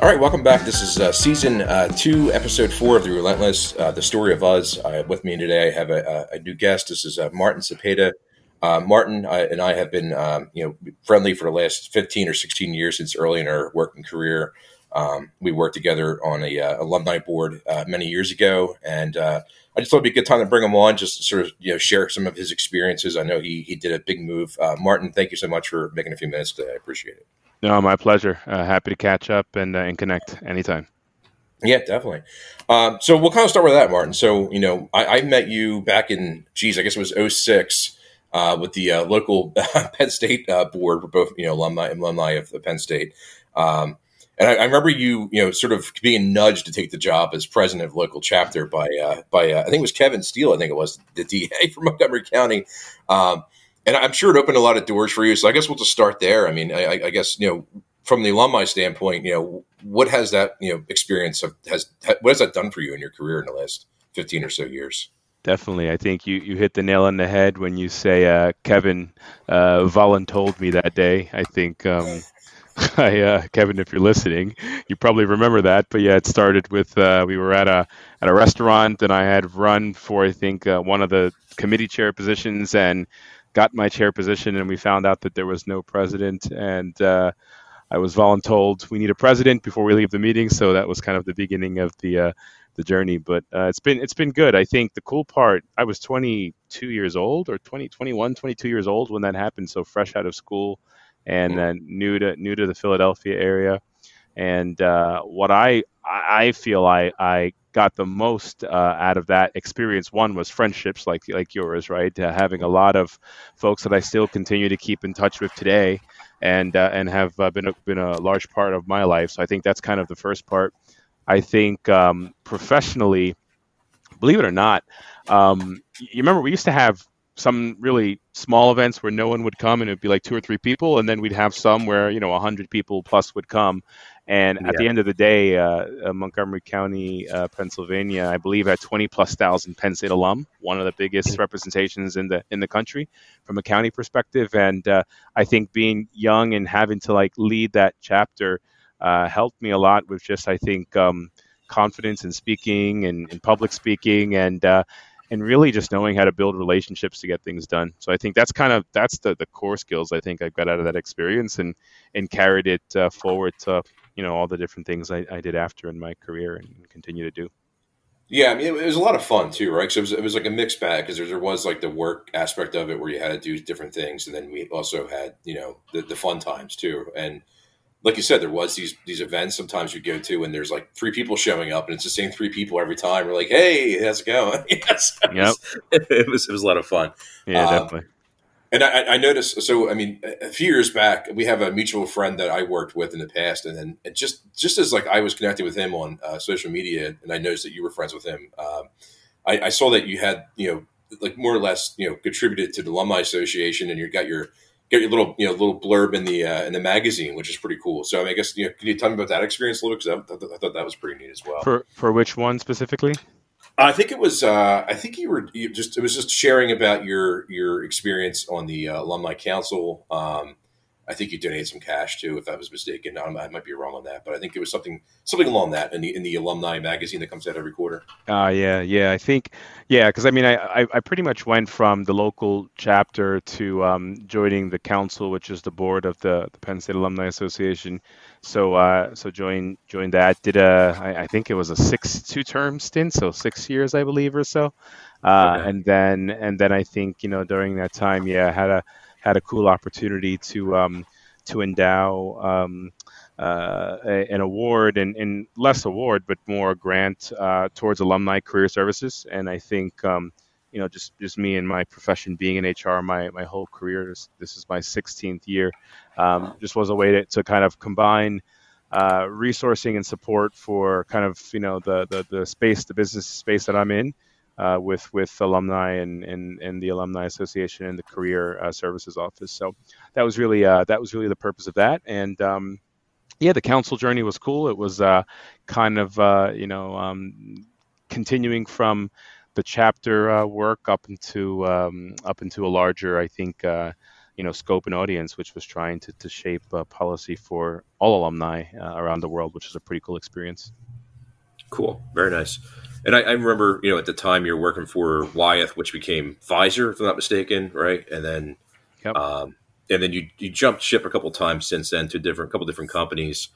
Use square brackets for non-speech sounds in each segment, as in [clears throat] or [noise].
All right, welcome back. This is uh, season uh, two, episode four of The Relentless, uh, the story of us. Uh, with me today, I have a, a new guest. This is uh, Martin Cepeda. Uh, Martin and I have been, um, you know, friendly for the last fifteen or sixteen years since early in our working career. Um, we worked together on a alumni board many years ago, and I just thought it'd be a good time to bring him on, just to sort of you know share some of his experiences. I know he he did a big move. Martin, thank you so much for making a few minutes today. I appreciate it. No, my pleasure. Uh, happy to catch up and uh, and connect anytime. Yeah, definitely. Um, so we'll kind of start with that, Martin. So you know, I, I met you back in, geez, I guess it was 06, uh, with the uh, local [laughs] Penn State uh, board. We're both you know alumni alumni of Penn State. Um, and I, I, remember you, you know, sort of being nudged to take the job as president of local chapter by, uh, by I think it was Kevin Steele. I think it was the DA [laughs] from Montgomery County. Um, and I'm sure it opened a lot of doors for you. So I guess we'll just start there. I mean, I, I guess you know, from the alumni standpoint, you know, what has that you know experience of has what has that done for you in your career in the last 15 or so years? Definitely, I think you, you hit the nail on the head when you say uh, Kevin uh, voluntold me that day. I think um, [laughs] I, uh, Kevin, if you're listening, you probably remember that. But yeah, it started with uh, we were at a at a restaurant, and I had run for I think uh, one of the committee chair positions, and got my chair position, and we found out that there was no president, and uh, I was voluntold we need a president before we leave the meeting. So that was kind of the beginning of the uh, the journey. But uh, it's been it's been good. I think the cool part, I was 22 years old or 20, 21, 22 years old when that happened. So fresh out of school, and then new to new to the Philadelphia area. And uh, what I I feel I I got the most uh, out of that experience. One was friendships like like yours right? Uh, having a lot of folks that I still continue to keep in touch with today and uh, and have uh, been a, been a large part of my life. So I think that's kind of the first part. I think um, professionally believe it or not um, you remember we used to have some really small events where no one would come and it'd be like two or three people and then we'd have some where you know 100 people plus would come and yeah. at the end of the day, uh, uh, Montgomery County, uh, Pennsylvania, I believe, had 20 plus thousand Penn State alum, one of the biggest mm-hmm. representations in the in the country from a county perspective. And uh, I think being young and having to like lead that chapter uh, helped me a lot with just I think um, confidence in speaking and in public speaking and uh, and really just knowing how to build relationships to get things done. So I think that's kind of that's the the core skills I think I got out of that experience and and carried it uh, forward to you know all the different things I, I did after in my career and continue to do. Yeah, I mean, it was a lot of fun too, right? So it was, it was like a mixed bag because there, there, was like the work aspect of it where you had to do different things, and then we also had you know the, the fun times too. And like you said, there was these these events sometimes you go to and there's like three people showing up and it's the same three people every time. We're like, hey, how's it going? [laughs] yes, it, yep. was, [laughs] it was it was a lot of fun. Yeah, um, definitely. And I, I, noticed. So, I mean, a few years back, we have a mutual friend that I worked with in the past, and then and just just as like I was connecting with him on uh, social media, and I noticed that you were friends with him. Um, I, I, saw that you had, you know, like more or less, you know, contributed to the alumni association, and you got your get your little you know little blurb in the uh, in the magazine, which is pretty cool. So I, mean, I guess you know, can you tell me about that experience a little? Because I, I, thought that was pretty neat as well. For for which one specifically? I think it was. Uh, I think you were you just. It was just sharing about your your experience on the uh, alumni council. Um, I think you donated some cash too, if I was mistaken. I, I, might be wrong on that, but I think it was something something along that in the in the alumni magazine that comes out every quarter. Uh, yeah, yeah. I think yeah, because I mean, I, I, I pretty much went from the local chapter to um, joining the council, which is the board of the, the Penn State Alumni Association. So uh, so joined joined that. Did a I, I think it was a six two term stint, so six years I believe or so. Uh, okay. And then and then I think you know during that time, yeah, I had a had a cool opportunity to um, to endow um, uh, an award and, and, less award, but more grant uh, towards alumni career services. And I think um, you know just just me and my profession being in HR my my whole career. This, this is my 16th year. Um, just was a way to, to kind of combine. Uh, resourcing and support for kind of you know the, the the space the business space that I'm in uh, with with alumni and, and and the alumni association and the career uh, services office. So that was really uh, that was really the purpose of that. And um, yeah, the council journey was cool. It was uh, kind of uh, you know um, continuing from the chapter uh, work up into um, up into a larger, I think you know scope and audience, which was trying to, to shape policy for all alumni uh, around the world, which is a pretty cool experience. Cool, very nice. And I, I, remember, you know, at the time you were working for Wyeth, which became Pfizer, if I'm not mistaken, right? And then, yep. um, and then you you jumped ship a couple times since then to different couple different companies.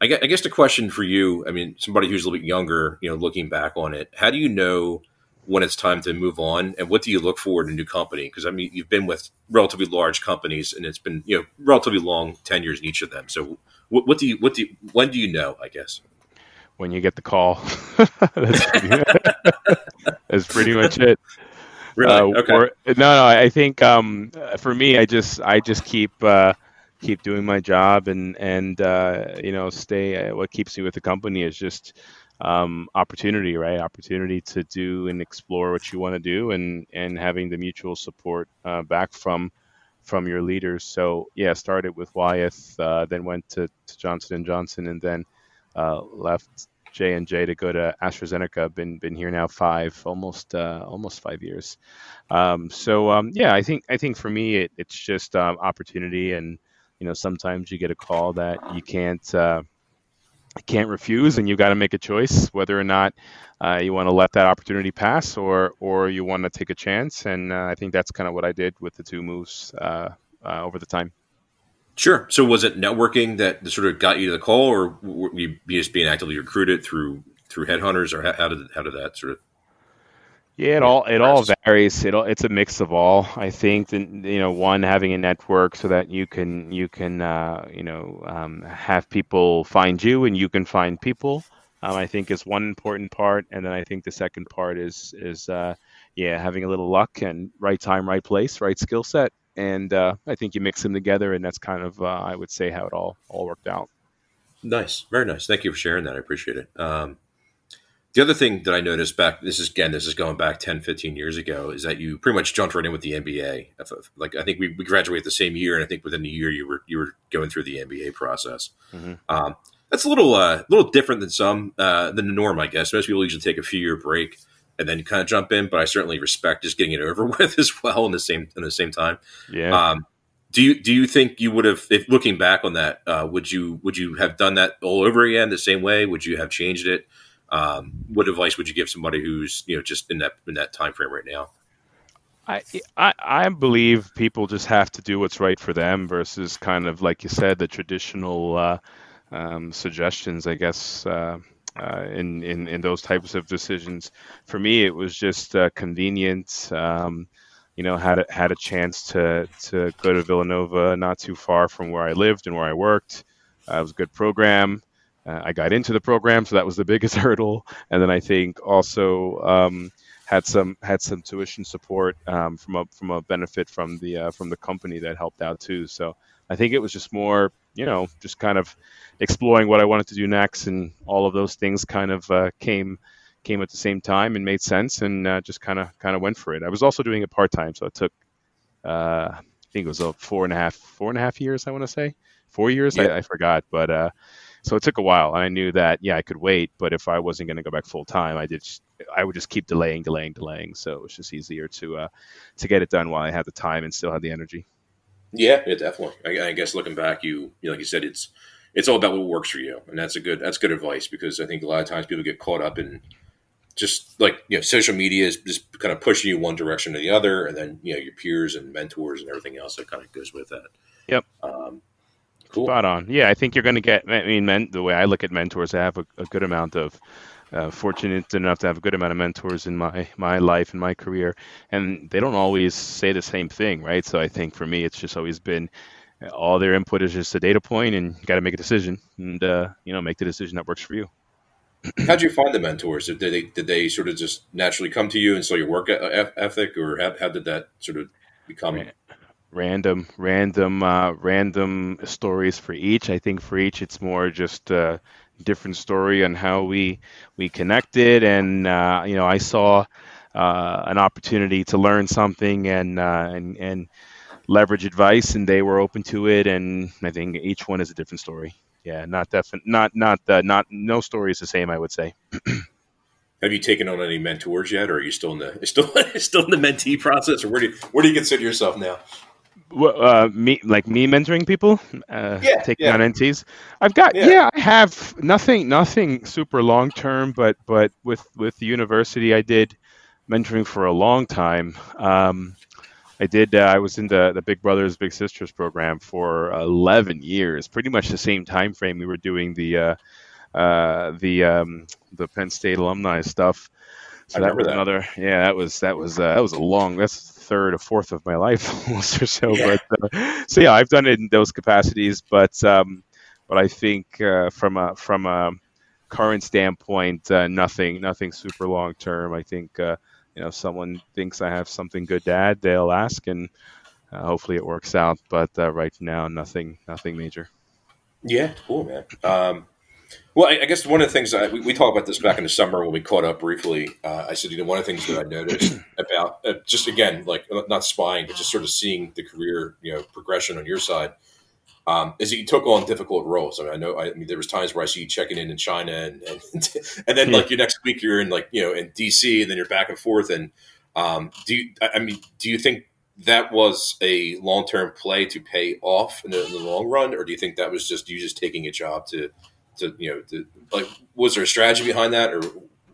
I guess, I guess the question for you, I mean, somebody who's a little bit younger, you know, looking back on it, how do you know when it's time to move on, and what do you look for in a new company? Because I mean, you've been with relatively large companies, and it's been you know relatively long tenures in each of them. So, what, what do you what do you, when do you know? I guess when you get the call. [laughs] that's, pretty, that's, pretty, much it. Really? Uh, okay. Or, no, no. I think um, for me, I just I just keep uh, keep doing my job and and uh, you know stay. Uh, what keeps me with the company is just um, opportunity, right? Opportunity to do and explore what you want to do, and and having the mutual support uh, back from from your leaders. So yeah, started with Wyeth, uh, then went to, to Johnson and Johnson, and then uh, left J and J to go to AstraZeneca. Been been here now five, almost uh, almost five years. Um, so um, yeah, I think I think for me it, it's just um, opportunity, and you know sometimes you get a call that you can't uh, can't refuse, and you got to make a choice whether or not uh, you want to let that opportunity pass or or you want to take a chance. And uh, I think that's kind of what I did with the two moves uh, over the time. Sure. So was it networking that sort of got you to the call, or were you just being actively recruited through through headhunters, or how, did how did that sort of? Yeah, it all it all varies. It all, it's a mix of all. I think that you know, one having a network so that you can you can uh, you know um, have people find you and you can find people. Um, I think is one important part, and then I think the second part is is uh, yeah having a little luck and right time, right place, right skill set and uh, I think you mix them together, and that's kind of uh, I would say how it all all worked out. Nice, very nice. Thank you for sharing that. I appreciate it. Um, the other thing that I noticed back, this is again, this is going back 10, 15 years ago, is that you pretty much jumped right in with the MBA. Like I think we, we graduated the same year, and I think within a year you were you were going through the MBA process. Mm-hmm. Um, that's a little uh, little different than some uh, than the norm, I guess. Most people usually take a few year break and then kind of jump in. But I certainly respect just getting it over [laughs] with as well in the same in the same time. Yeah. Um, do you do you think you would have, if looking back on that, uh, would you would you have done that all over again the same way? Would you have changed it? Um, what advice would you give somebody who's you know just in that in that time frame right now? I, I, I believe people just have to do what's right for them versus kind of like you said the traditional uh, um, suggestions. I guess uh, uh, in, in in those types of decisions. For me, it was just uh, convenient. Um, you know, had a, had a chance to to go to Villanova, not too far from where I lived and where I worked. Uh, it was a good program. Uh, I got into the program, so that was the [laughs] biggest hurdle. And then I think also um, had some had some tuition support um, from a from a benefit from the uh, from the company that helped out too. So I think it was just more, you know, just kind of exploring what I wanted to do next, and all of those things kind of uh, came came at the same time and made sense, and uh, just kind of kind of went for it. I was also doing it part time, so it took, uh, I think it was a four and a half four and a half years. I want to say four years. Yeah. I, I, forgot, but uh, so it took a while, and I knew that yeah, I could wait, but if I wasn't going to go back full time, I did. Just, I would just keep delaying, delaying, delaying. So it was just easier to uh, to get it done while I had the time and still had the energy. Yeah, yeah, definitely. I, I guess looking back, you, you know, like you said, it's it's all about what works for you, and that's a good that's good advice because I think a lot of times people get caught up in just like you know social media is just kind of pushing you one direction or the other, and then you know your peers and mentors and everything else that kind of goes with that. Yep. Um, cool. Spot on. Yeah, I think you're going to get. I mean, men, the way I look at mentors, I have a, a good amount of uh, fortunate enough to have a good amount of mentors in my my life and my career, and they don't always say the same thing, right? So I think for me, it's just always been all their input is just a data point, and you got to make a decision, and uh, you know, make the decision that works for you. [clears throat] how did you find the mentors? Did they did they sort of just naturally come to you and saw your work ethic, or how, how did that sort of become? Random, random, uh, random stories for each. I think for each, it's more just uh, different story on how we we connected, and uh, you know, I saw uh, an opportunity to learn something and uh, and and leverage advice, and they were open to it. And I think each one is a different story. Yeah, not definite, not not uh, not no story is the same. I would say. [clears throat] Have you taken on any mentors yet, or are you still in the [laughs] still still in the mentee process, or where do you, where do you consider yourself now? Uh, me like me mentoring people, uh, Yeah, taking yeah, on NTs. I've got yeah. yeah, I have nothing nothing super long term, but but with with the university, I did mentoring for a long time. Um, I did. Uh, I was in the the Big Brothers Big Sisters program for eleven years, pretty much the same time frame we were doing the uh, uh, the um, the Penn State alumni stuff. I So that was that. another. Yeah, that was that was uh, that was a long. That's third or fourth of my life [laughs] almost or so. Yeah. But uh, so yeah, I've done it in those capacities. But um, but I think uh, from a from a current standpoint, uh, nothing nothing super long term. I think uh, you know if someone thinks I have something good to add, they'll ask, and uh, hopefully it works out. But uh, right now, nothing nothing major. Yeah, cool, man. Um, well, I, I guess one of the things I, we, we talked about this back in the summer when we caught up briefly. Uh, I said, you know, one of the things that I noticed [clears throat] about uh, just again, like not spying, but just sort of seeing the career, you know, progression on your side, um, is that you took on difficult roles. I mean, I know, I, mean, there was times where I see you checking in in China, and and, [laughs] and then Hmm. like your next week you're in like you know in DC, and then you're back and forth. And um, do you, I I mean, do you think that was a long term play to pay off in the, in the long run, or do you think that was just you just taking a job to to you know to like was there a strategy behind that, or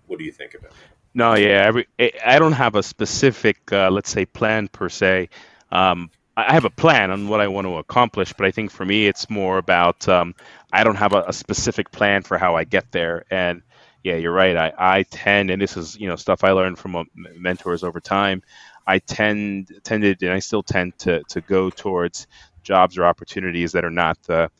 what do you think about? it? No, yeah, every, I don't have a specific, uh, let's say, plan per se. Um, I have a plan on what I want to accomplish, but I think for me, it's more about um, I don't have a, a specific plan for how I get there. And yeah, you're right. I, I tend, and this is you know stuff I learned from uh, mentors over time. I tend tended, and I still tend to to go towards jobs or opportunities that are not the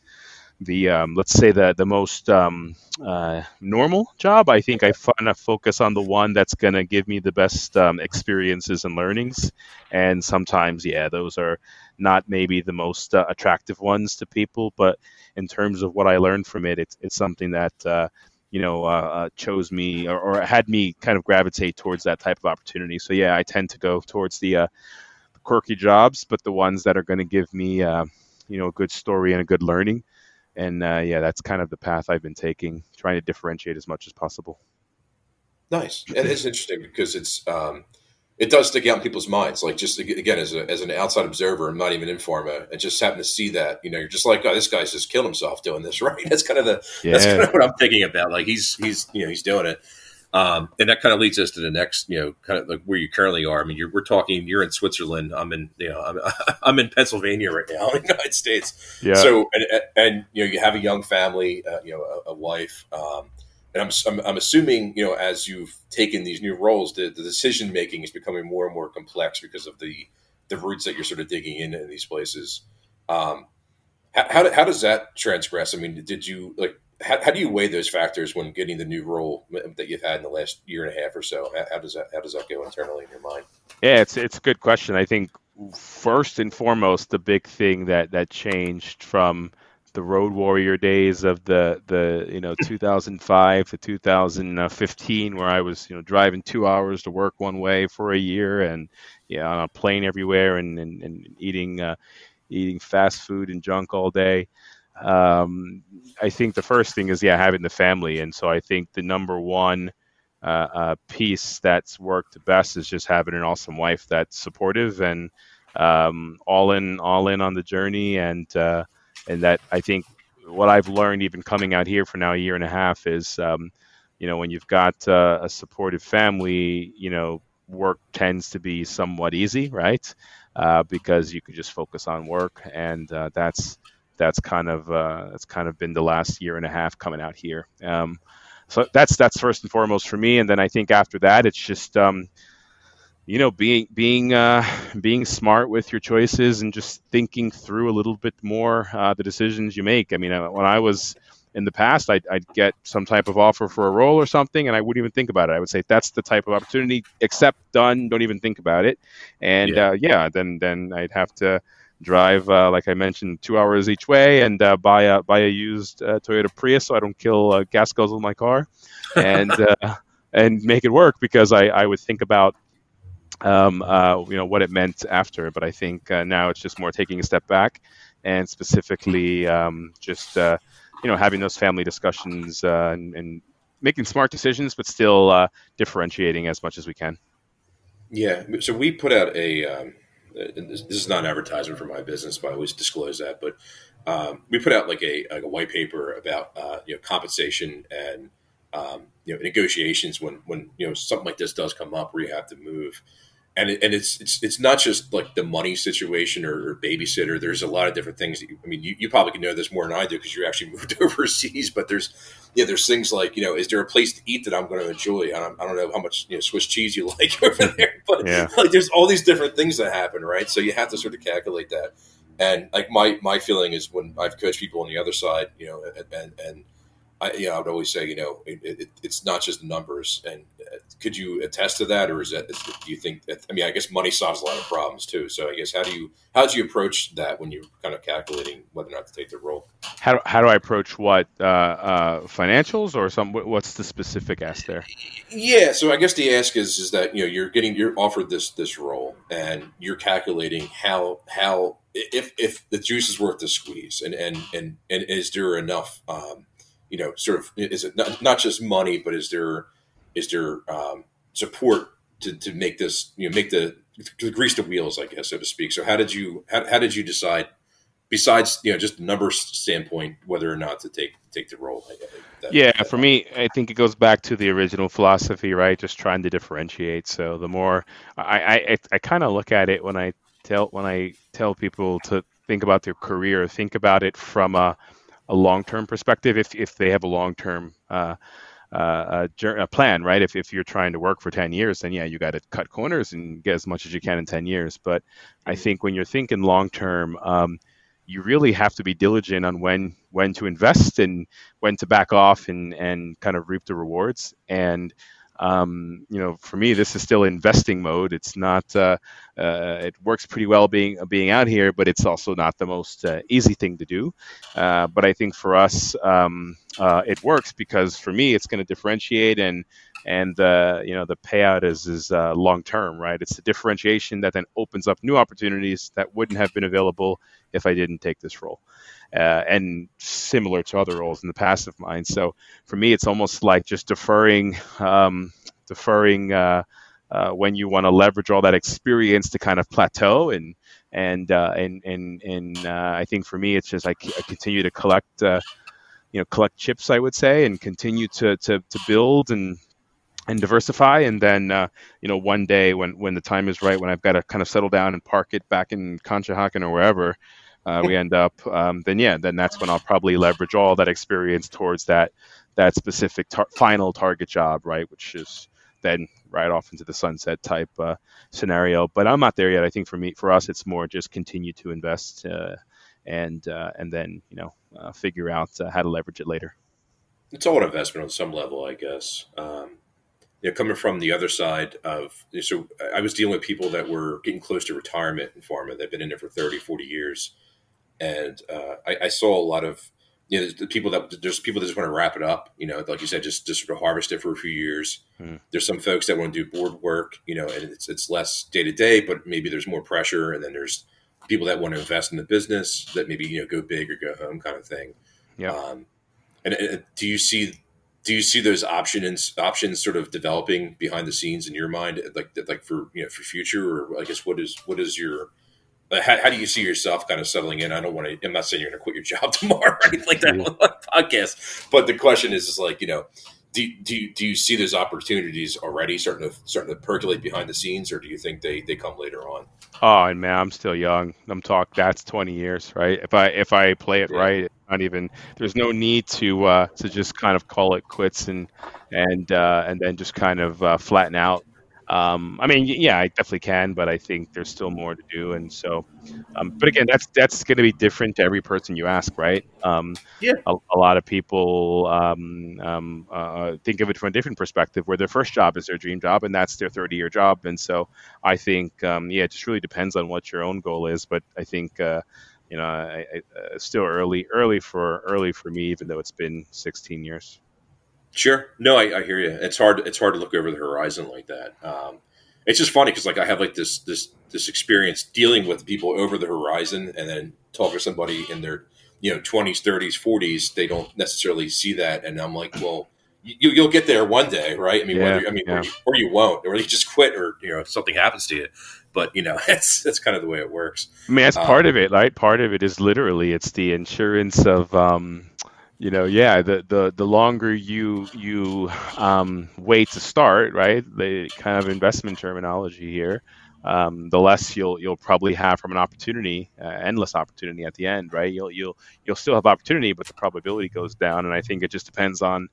the um, let's say the the most um, uh, normal job. I think I want to focus on the one that's going to give me the best um, experiences and learnings. And sometimes, yeah, those are not maybe the most uh, attractive ones to people, but in terms of what I learned from it, it's it's something that. Uh, you know, uh, uh, chose me or, or had me kind of gravitate towards that type of opportunity. So yeah, I tend to go towards the uh, quirky jobs, but the ones that are going to give me, you know, a good story and a good learning and uh, yeah, that's kind of the path I've been taking, trying to differentiate as much as possible. Nice, and it's interesting because it's um, it does stick out in people's minds. Like just again, as a, as an outside observer, I'm not even in pharma, and just happen to see that, you know, you're just like, oh, this guy's just killed himself doing this, [laughs] right? That's kind of the that's kind of what I'm thinking about. Like he's he's you know he's doing it, um, and that kind of leads us to the next, you know, kind of like where you currently are. I mean, you're, we're talking. You're in Switzerland. I'm in you know I'm [laughs] I'm in Pennsylvania right now [laughs] in the United States. yeah, So and and you know you have a young family, uh, you know, a, a wife. Um, and I'm, I'm, I'm assuming, you know, as you've taken these new roles, the, the decision making is becoming more and more complex because of the the roots that you're sort of digging in in these places. Um, how, how, how does that transgress? I mean, did you like? How, how do you weigh those factors when getting the new role that you've had in the last year and a half or so? How, how does that how does that go internally in your mind? yeah. It's it's a good question. I think first and foremost, the big thing that that changed from the road warrior days of the the you know 2005 to 2015 where i was you know driving two hours to work one way for a year and yeah on a plane everywhere and and, and eating uh, eating fast food and junk all day um, i think the first thing is yeah having the family. And so i think the number one uh, uh, piece that's worked best is just having an awesome wife that's supportive and um, all in all in on the journey. And uh, and that I think what I've learned even coming out here for now a year and a half is um, you know when you've got uh, a supportive family you know work tends to be somewhat easy right? Uh, because you can just focus on work. And uh, that's that's kind of uh, that's kind of been the last year and a half coming out here um, so that's that's first and foremost for me and then I think after that it's just um, you know being being uh, being smart with your choices and just thinking through a little bit more uh, the decisions you make. I mean, uh, when I was in the past, I'd, I'd get some type of offer for a role or something, and I wouldn't even think about it. I would say that's the type of opportunity. Accept, done. Don't even think about it. And Yeah. uh, yeah, then then I'd have to drive, uh, like I mentioned, two hours each way and uh, buy a buy a used uh, Toyota Prius so I don't kill uh, gas guzzle in my car, [laughs] and uh, and make it work because I I would think about um, uh, you know what it meant after. But I think uh, now it's just more taking a step back and specifically um, just uh, you know having those family discussions uh, and, and making smart decisions, but still uh, differentiating as much as we can. Yeah. So we put out a um, this, this, is not an advertisement for my business, but I always disclose that. But um, we put out like a, like a white paper about uh, you know compensation and um, you know negotiations when when you know something like this does come up where you have to move and it, and it's it's it's not just like the money situation or, or babysitter. There's a lot of different things. You, I mean, you, you probably can know this more than I do because you actually [laughs] moved overseas. But there's yeah, there's things like you know, is there a place to eat that I'm going to enjoy? I don't, I don't know how much you know Swiss cheese you [laughs] like over there, [laughs] but yeah. like there's all these different things that happen, right? So you have to sort of calculate that. And like my my feeling is when I've coached people on the other side, you know, and and, and I, you know, I would always say, you know, it, it, it's not just numbers. And uh, could you attest to that, or is that? Do you think? That, I mean, I guess money solves a lot of problems too. So I guess how do you how do you approach that when you're kind of calculating whether or not to take the role? How, how do I approach what uh, uh, financials or some? What's the specific ask there? Yeah, so I guess the ask is is that you know you're getting you're offered this this role and you're calculating how how if if the juice is worth the squeeze and and and and is there enough um, you know, sort of is it not, not just money, but is there is there um, support to, to make this you know make the to grease the wheels, I guess, so to speak. So how did you how, how did you decide? Besides, you know, just the numbers standpoint, whether or not to take take the role. That, yeah, that, for me, I think it goes back to the original philosophy, right? Just trying to differentiate. So the more I I, I kind of look at it when I tell when I tell people to think about their career, think about it from a a long term perspective if, if they have a long term uh, uh, a plan, right? If, if you're trying to work for 10 years, then yeah, you got to cut corners and get as much as you can in 10 years. But I mm-hmm. think when you're thinking long term, um, you really have to be diligent on when when to invest and when to back off and and kind of reap the rewards. And um, you know, for me, this is still investing mode. It's not. Uh, uh, it works pretty well being being out here, but it's also not the most uh, easy thing to do. Uh, but I think for us, um, uh, it works because for me, it's going to differentiate and and uh, you know the payout is is long term, right? It's the differentiation that then opens up new opportunities that wouldn't have been available if I didn't take this role uh, and similar to other roles in the past of mine. So for me, it's almost like just deferring, um, deferring uh, uh, when you want to leverage all that experience to kind of plateau and and uh, and and and uh, I think for me, it's just I, continue to collect. Uh, you know, collect chips, I would say, and continue to, to, to build and and diversify and then uh, you know one day when when the time is right when i've got to kind of settle down and park it back in conshohocken or wherever uh, we end up, um, then yeah, then that's when I'll probably leverage all that experience towards that that specific tar- final target job, right? Which is then right off into the sunset type uh, scenario. But I'm not there yet. I think for me, for us, it's more just continue to invest uh, and uh, and then you know uh, figure out uh, how to leverage it later. It's all an investment on some level, I guess. Um, you know, coming from the other side of so I was dealing with people that were getting close to retirement in pharma. They've been in there for 30, 40 years and uh, I, I, saw a lot of you know the people that there's people that just want to wrap it up. You know, like you said, just just sort of harvest it for a few years. Hmm. There's some folks that want to do board work. You know, and it's it's less day to day, but maybe there's more pressure. And then there's people that want to invest in the business that maybe you know go big or go home kind of thing. Yeah. Um, and, and do you see do you see those options options sort of developing behind the scenes in your mind, like like for you know for future, or I guess what is what is your how, how, do you see yourself kind of settling in? I don't want to. I'm not saying you're going to quit your [laughs] job tomorrow or anything like that mm-hmm. on the podcast. But the question is, is like you know, do, do, do you see those opportunities already starting to starting to percolate behind the scenes, or do you think they, they come later on? Oh and man, I'm still young. I'm talk. That's 20 years, right? If I if I play it yeah. right, not even. There's no need to uh, to just kind of call it quits and and uh, and then just kind of uh, flatten out um, I mean, yeah, I definitely can, but I think there's still more to do. And so, um, but again, that's that's going to be different to every person you ask, right? Um, yeah. A, a, lot of people um, um, uh, think of it from a different perspective, where their first job is their dream job, and that's their 30 year job. And so, I think, um, yeah, it just really depends on what your own goal is. But I think. Uh, you know, I, I, uh, still early, early for early for me, even though it's been 16 years. Sure. No, I, I, hear you. It's hard. It's hard to look over the horizon like that. Um, it's just funny because like I have like this this this experience dealing with people over the horizon, and then talk to somebody in their you know twenties, thirties, forties. They don't necessarily see that, and I'm like, well, you, you'll get there one day, right? I mean, yeah, whether, I mean, yeah. or, you, or, you, won't, or you just quit, or you know something happens to you. but you know, [laughs] that's that's kind of the way it works. I mean, that's um, part of it, right? Part of it is literally it's the insurance of. Um, you know, yeah, the, the, the longer you you um, wait to start, right? The kind of investment terminology here, um, the less you'll you'll probably have from an opportunity, uh, endless opportunity at the end, right? You'll you'll you'll still have opportunity, but the probability goes down. And I think it just depends on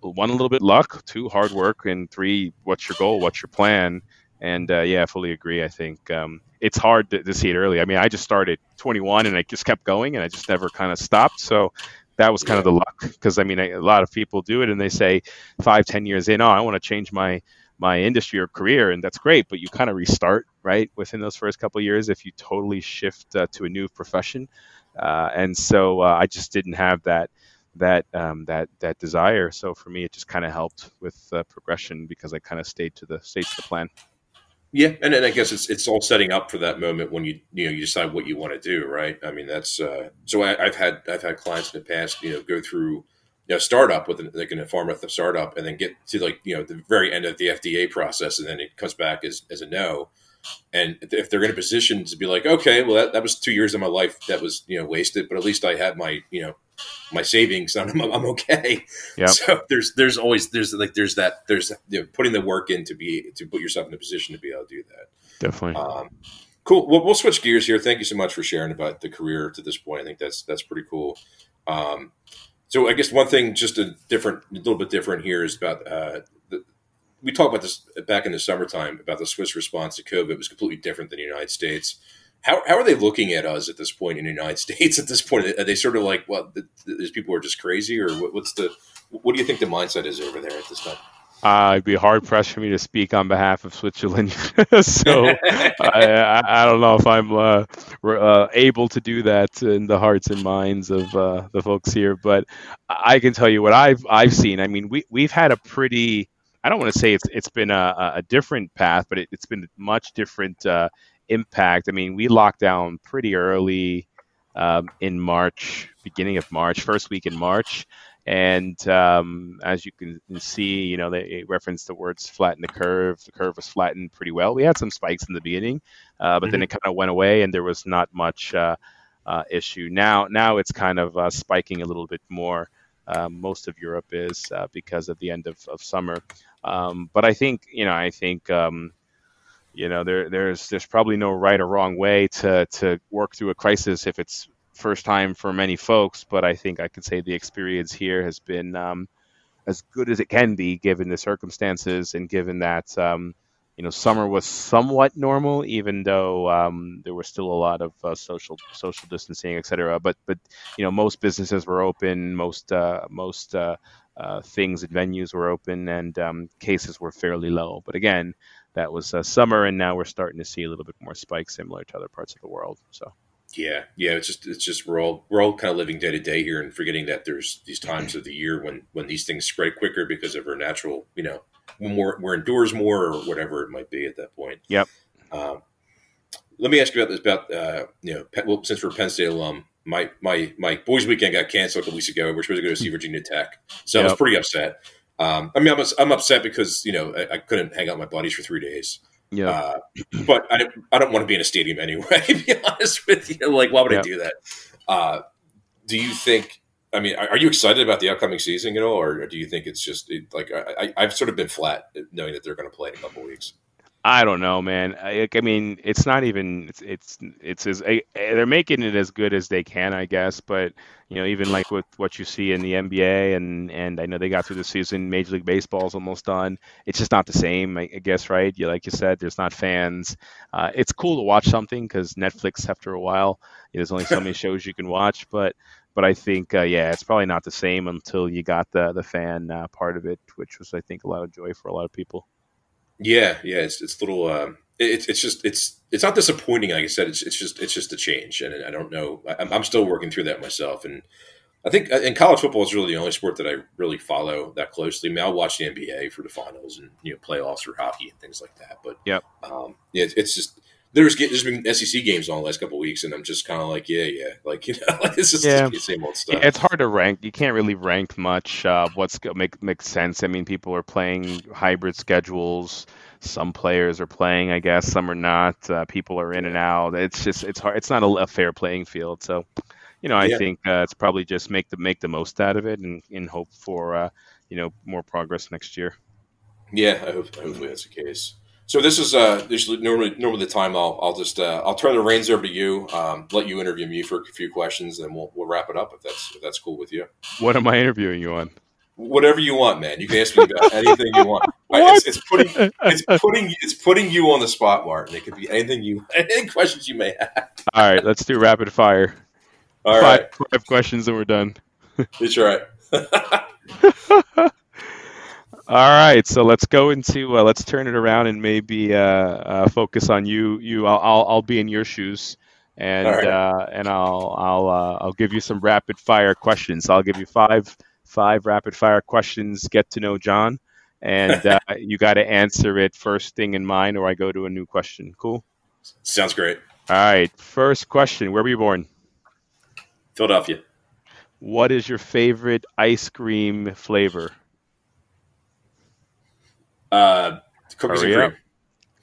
one, a little bit luck, two, hard work, and three, what's your goal, what's your plan. And uh, yeah, I fully agree. I think um, it's hard to, to, see it early. I mean, I just started 21 and I just kept going and I just never kind of stopped. So that was kind yeah. of the luck because I mean, a lot of people do it and they say five, ten years in, oh, I want to change my my industry or career, and that's great. But you kind of restart right within those first couple years if you totally shift uh, to a new profession. Uh, and so uh, I just didn't have that that um, that that desire. So for me, it just kind of helped with uh, progression because I kind of stayed to the stayed to the plan. Yeah, and then I guess it's it's all setting up for that moment when you you know you decide what you want to do, right? I mean, that's uh, so I, have had I've had clients in the past, you know, go through you know startup with an, like an pharma startup, and then get to like you know the very end of the FDA process, and then it comes back as as a no. And if they're in a position to be like, okay, well that, that was two years of my life that was you know wasted, but at least I had my you know my savings, I'm, I'm okay. Yep. [laughs] So there's there's always there's like there's that there's you know, putting the work in to be to put yourself in a position to be able to do that. Definitely. Um, cool. Well, we'll switch gears here. Thank you so much for sharing about the career to this point. I think that's that's pretty cool. Um, so I guess one thing, just a different, a little bit different here, is about uh, the, we talked about this back in the summertime about the Swiss response to COVID. It was completely different than the United States. How, how are they looking at us at this point in the United [laughs] States? At this point, are they sort of like, well, these people are just crazy, or what, what's the what do you think the mindset is over there at this time? Uh, it'd be hard pressed for me to speak on behalf of Switzerland, [laughs] so [laughs] I, I, don't know if I'm uh, uh, able to do that in the hearts and minds of uh, the folks here. But I can tell you what I've I've seen. I mean, we we've had a pretty I don't want to say it's it's been a, a different path, but it, has been much different uh, impact. I mean, we locked down pretty early um, in March, beginning of March, first week in March. And um, as you can see, you know, they referenced the words flatten the curve. The curve was flattened pretty well. We had some spikes in the beginning, uh, but mm-hmm. then it kind of went away, and there was not much uh, uh, issue. Now, now it's kind of uh, spiking a little bit more. Um, most of Europe is uh, because of the end of, of summer. Um, but I think, you know, I think um, you know, there, there's there's probably no right or wrong way to to work through a crisis if it's first time for many folks. But I think I can say the experience here has been um, as good as it can be given the circumstances and given that um, you know summer was somewhat normal, even though um, there was still a lot of uh, social social distancing, et cetera. But but you know most businesses were open, most uh, most uh, uh things and venues were open, and um, cases were fairly low. But again, that was uh, summer, and now we're starting to see a little bit more spikes similar to other parts of the world. So. Yeah, yeah. It's just it's just we're all we're all kind of living day to day here and forgetting that there's these times of the year when when these things spread quicker because of our natural, you know, when we're we're indoors more or whatever it might be at that point. Yep. Um, let me ask you about this about uh, you know well, since we're Penn State alum, my my my boys' weekend got canceled a couple weeks ago. We're supposed to go to see [laughs] Virginia Tech, so yep. I was pretty upset. Um, I mean, I'm, I'm upset because you know I, I, couldn't hang out with my buddies for three days. Yeah, uh, but I, I don't want to be in a stadium anyway. [laughs] To be honest with you, like why would yeah. I do that? Uh, do you think? I mean, are, you excited about the upcoming season at all, or do you think it's just it, like I, have sort of been flat knowing that they're going to play in a couple weeks? I don't know, man. I, I mean, it's not even it's it's it's as they're making it as good as they can, I guess. But you know, even like with what you see in the NBA, and and I know they got through the season. Major League Baseball is almost done. It's just not the same, I, I guess, right? You like you said, there's not fans. Uh, it's cool to watch something because Netflix, after a while, there's only so many [laughs] shows you can watch. But but I think uh, yeah, it's probably not the same until you got the the fan uh, part of it, which was I think a lot of joy for a lot of people. Yeah, yeah, it's it's little. Uh, it's it's just it's it's not disappointing. Like I said, it's it's just it's just a change, and I don't know. I'm, I'm still working through that myself, and I think in college football is really the only sport that I really follow that closely. I mean, I'll watch the NBA for the finals and you know playoffs for hockey and things like that. But yeah, um, yeah, it's just there's there's been SEC games on the last couple weeks, and I'm just kind of like, yeah, yeah, like [laughs] you know, like it's just Yeah. the same old stuff. It's hard to rank. You can't really rank much. Uh, what's make makes sense. I mean, people are playing hybrid schedules. Some players are playing, I guess. Some are not. Uh, people are in and out. It's just it's hard. It's not a, a fair playing field. So, you know, I Yeah. think uh, it's probably just make the make the most out of it and in hope for uh, you know more progress next year. Yeah, I hope, hopefully that's the case. So this is uh, this is normally normally the time I'll I'll just uh, I'll turn the reins over to you, um, let you interview me for a few questions, and we'll we'll wrap it up if that's if that's cool with you. What am I interviewing you on? Whatever you want, man. You can ask me about [laughs] anything you want. What? It's, it's putting it's putting it's putting you on the spot, Martin. It could be anything you [laughs] any questions you may have. All right, let's do rapid fire. All five, right, five questions and we're done. that's right. [laughs] All right, so let's go into uh, let's turn it around and maybe uh, uh, focus on you. You, I'll, I'll, I'll be in your shoes, and right. uh, and I'll I'll uh, I'll give you some rapid fire questions. I'll give you five five rapid fire questions. Get to know John, and uh, [laughs] you got to answer it first thing in mind, or I go to a new question. Cool. Sounds great. All right, first question: Where were you born? Philadelphia. What is your favorite ice cream flavor? Uh, cookies Hurry and up. cream.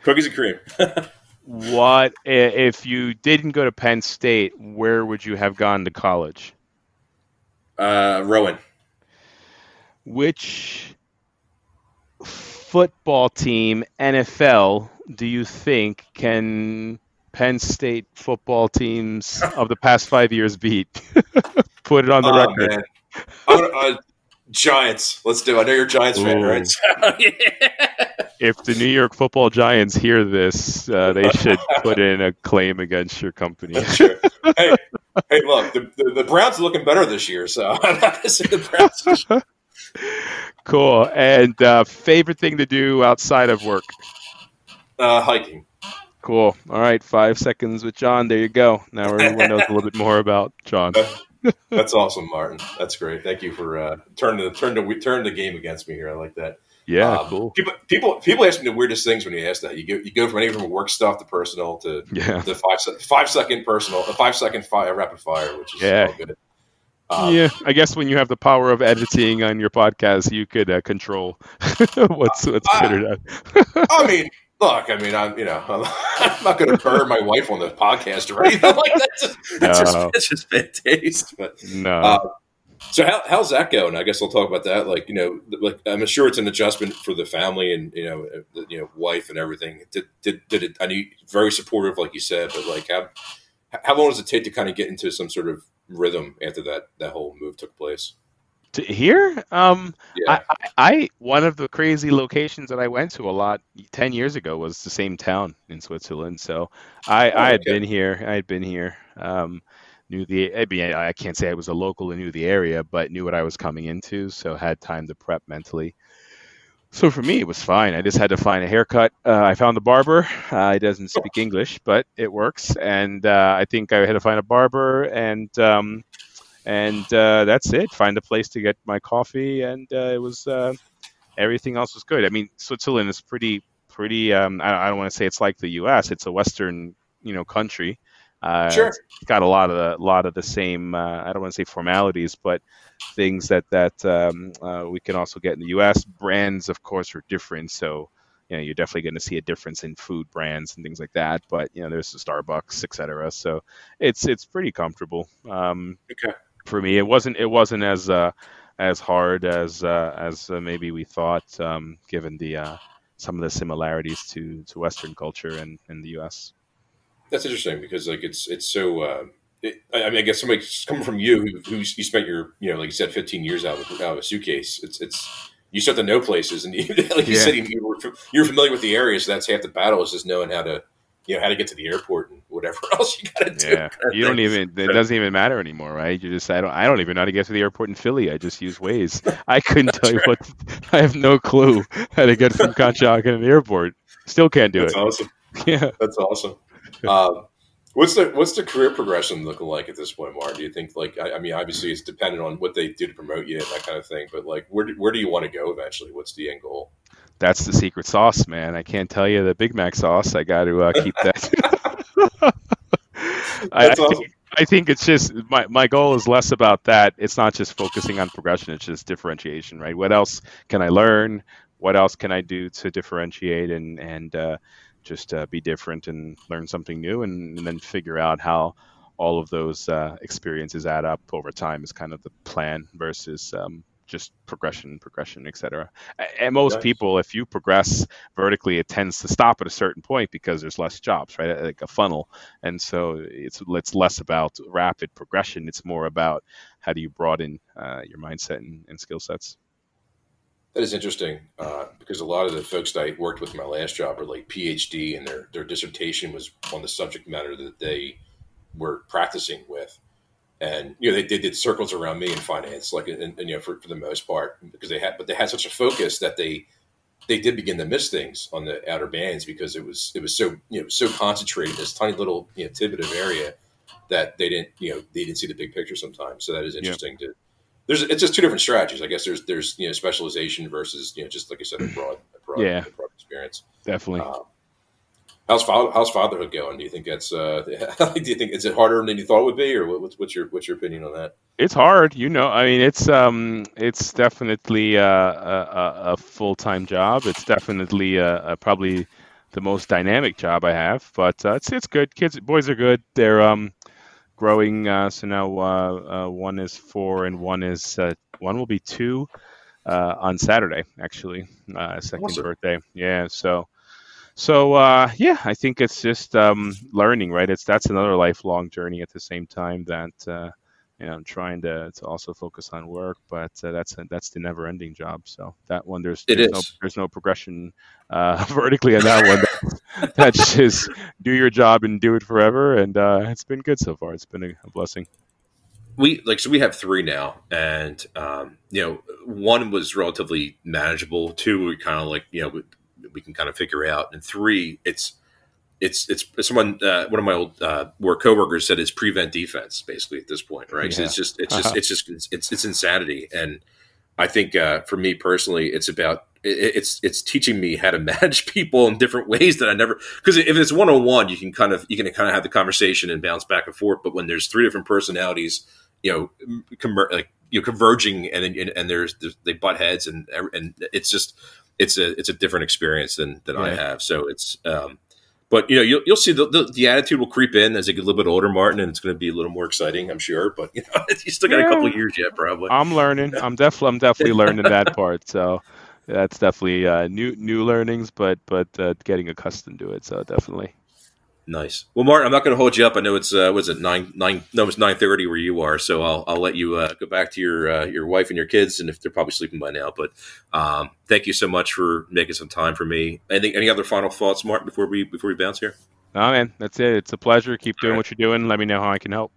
Cookies and cream. [laughs] What if you didn't go to Penn State? Where would you have gone to college? uh, Rowan. Which football team, NFL, do you think can Penn State football teams of the past five years beat? [laughs] Put it on the Oh, record. gonna- uh, Giants. Let's do. it. I know you're a Giants fan, Ooh. right? [laughs] If the New York Football Giants hear this, uh, they should [laughs] put in a claim against your company. Sure. hey, hey, look, the, the, the Browns are looking better this year, so I'm not gonna say the Browns. [laughs] cool. And uh, favorite thing to do outside of work? Uh, hiking. Cool. All right, five seconds with John. There you go. Now everyone knows a little bit more about John. That's awesome, Martin. That's great. Thank you for uh, turning the turn the turn the game against me here. I like that. Yeah, Um, cool. People, people, people ask me the weirdest things when you ask that. You go, you go from anything from work stuff to personal to Yeah. the five five second personal, a five second fire, rapid fire, which is Yeah. good. Um, yeah, I guess when you have the power of editing on your podcast, you could uh, control [laughs] what's what's good or not. I mean, look, I mean, I'm you know, I'm, [laughs] I'm not going to burn my wife on the podcast or anything like that. That's, just, No. that's just bad taste. But No. Uh, so how, how's that going? I guess we'll talk about that. Like you know, like I'm sure it's an adjustment for the family and you know, the, you know, wife and everything. Did did, did it? I you very supportive, like you said, but like how how long does it take to kind of get into some sort of rhythm after that that whole move took place? To here, um, Yeah, I, I, one of the crazy locations that I went to a lot ten years ago was the same town in Switzerland. So I, Oh, I had okay. been here. I had been here. Um, knew the. I mean, I can't say I was a local and knew the area, but knew what I was coming into. So had time to prep mentally. So for me, it was fine. I just had to find a haircut. Uh, I found the barber. Uh, he doesn't speak English, but it works. And uh, I think I had to find a barber, and um, and uh, that's it. Find a place to get my coffee, and uh, it was uh, everything else was good. I mean, Switzerland is pretty pretty. Um, I, I don't want to say it's like the U.S. It's a Western you know country. Uh, sure. it's got a lot of the lot of the same. Uh, I don't want to say formalities, but things that that um, uh, we can also get in the U.S. Brands, of course, are different. So you know, you're definitely going to see a difference in food brands and things like that. But you know, there's the Starbucks, etc. So it's it's pretty comfortable. Um, Okay. For me, it wasn't it wasn't as uh, as hard as uh, as uh, maybe we thought, um, given the uh, some of the similarities to to Western culture and in the U.S. That's interesting because like it's it's so. Uh, it, I I mean, I guess somebody coming from you who, who you spent your you know like you said 15 years out of, out of a suitcase. It's it's you start to know places and you, [laughs] like you Yeah. said you, you're familiar with the area, so that's half the battle is just knowing how to you know how to get to the airport and whatever [laughs] else you got to do. Yeah, you don't even. It doesn't even matter anymore, right? You just. I don't. I don't even know how to get to the airport in Philly. I just use Waze. [laughs] I couldn't tell you what. I have no clue how to get from Conshohocken to the airport. Still can't do it. That's it. awesome. [laughs] Yeah. That's awesome. Um, what's the what's the career progression looking like at this point, Mark? Do you think like I, I mean, obviously it's dependent on what they do to promote you and that kind of thing, but like where do, where do you want to go eventually? What's the end goal? That's the secret sauce, man. I can't tell you the Big Mac sauce. I got to uh, keep that. [laughs] I, awesome. think, I think it's just my, my goal is less about that. It's not just focusing on progression, it's just differentiation, right? What else can I learn? What else can I do to differentiate and, and uh, just uh, be different and learn something new and, and, then figure out how all of those uh, experiences add up over time is kind of the plan versus um, just progression, progression, etc. And most nice. people, if you progress vertically, it tends to stop at a certain point because there's less jobs, right? Like a funnel, and so it's it's less about rapid progression. It's more about how do you broaden uh, your mindset and, and skill sets. That is interesting uh, because a lot of the folks that I worked with in my last job are like PhD, and their their dissertation was on the subject matter that they were practicing with and you know they, they did circles around me in finance like and, and, you know for, for the most part because they had but they had such a focus that they they did begin to miss things on the outer bands because it was it was so you know so concentrated this tiny little you know tidbit of area that they didn't you know they didn't see the big picture sometimes. So that is interesting to there's it's just two different strategies. I guess there's there's you know specialization versus you know just like i said a broad a broad, yeah. a broad experience. Definitely. Um, How's father, how's fatherhood going? Do you think that's uh, [laughs] do you think is it harder than you thought it would be, or what's what's your what's your opinion on that? It's hard, you know. I mean, it's um, it's definitely a, a, a full time job. It's definitely a, a, probably the most dynamic job I have, but uh, it's it's good. Kids, boys are good. They're um, growing. Uh, so now uh, uh one is four and one is uh, one will be two uh, on Saturday, actually, second awesome. birthday. Yeah, so so uh, yeah, I think it's just um, learning, right? It's that's another lifelong journey at the same time that uh, you know I'm trying to, to also focus on work, but uh, that's that's the never-ending job. So that one, there's there's, no, there's no progression uh, [laughs] vertically on that one. [laughs] that's just do your job and do it forever, and uh, it's been good so far. It's been a, a blessing we like so we have three now and um, you know one was relatively manageable two we kind of like you know we can kind of figure out. And three, it's it's it's someone uh, one of my old uh, work coworkers said it's prevent defense basically at this point, right? Yeah. So it's just it's just uh-huh. it's just it's, it's, it's insanity, and I think uh, for me personally, it's about it's it's teaching me how to [laughs] manage people in different ways that I never because if it's one on one, you can kind of you can kind of have the conversation and bounce back and forth. But when there's three different personalities, you know, com- like you know, converging and and, and there's, there's, they butt heads and and it's just it's a it's a different experience than than. I have. So it's um, but you know you'll, you'll see the, the, the, attitude will creep in as you get a little bit older, Martin, and it's going to be a little more exciting, I'm sure. But you know [laughs] you still got yeah. a couple years yet, probably. I'm learning. [laughs] I'm definitely I'm definitely learning that part. So that's definitely uh, new new learnings, but but uh, getting accustomed to it. So definitely. Nice. Well, Martin, I'm not going to hold you up. I know it's uh, was it nine nine? No, it's nine thirty where you are. So I'll I'll let you uh, go back to your uh, your wife and your kids, and if they're probably sleeping by now. But um, thank you so much for making some time for me. Any any other final thoughts, Martin, before we before we bounce here? No, man, that's it. It's a pleasure. Keep doing right. what you're doing. Let me know how I can help.